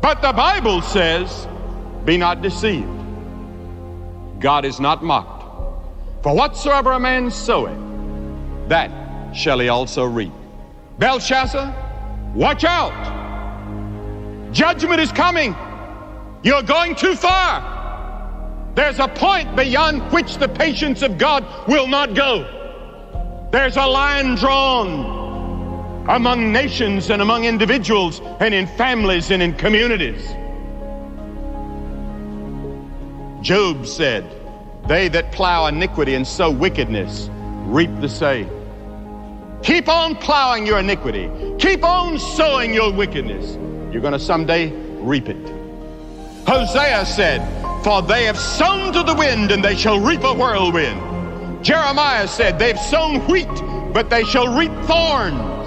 But the Bible says, Be not deceived. God is not mocked. For whatsoever a man soweth, that shall he also reap. Belshazzar, watch out. Judgment is coming. You're going too far. There's a point beyond which the patience of God will not go. There's a line drawn among nations and among individuals and in families and in communities. Job said, They that plow iniquity and sow wickedness reap the same. Keep on plowing your iniquity. Keep on sowing your wickedness. You're going to someday reap it. Hosea said, For they have sown to the wind and they shall reap a whirlwind. Jeremiah said, They've sown wheat, but they shall reap thorn.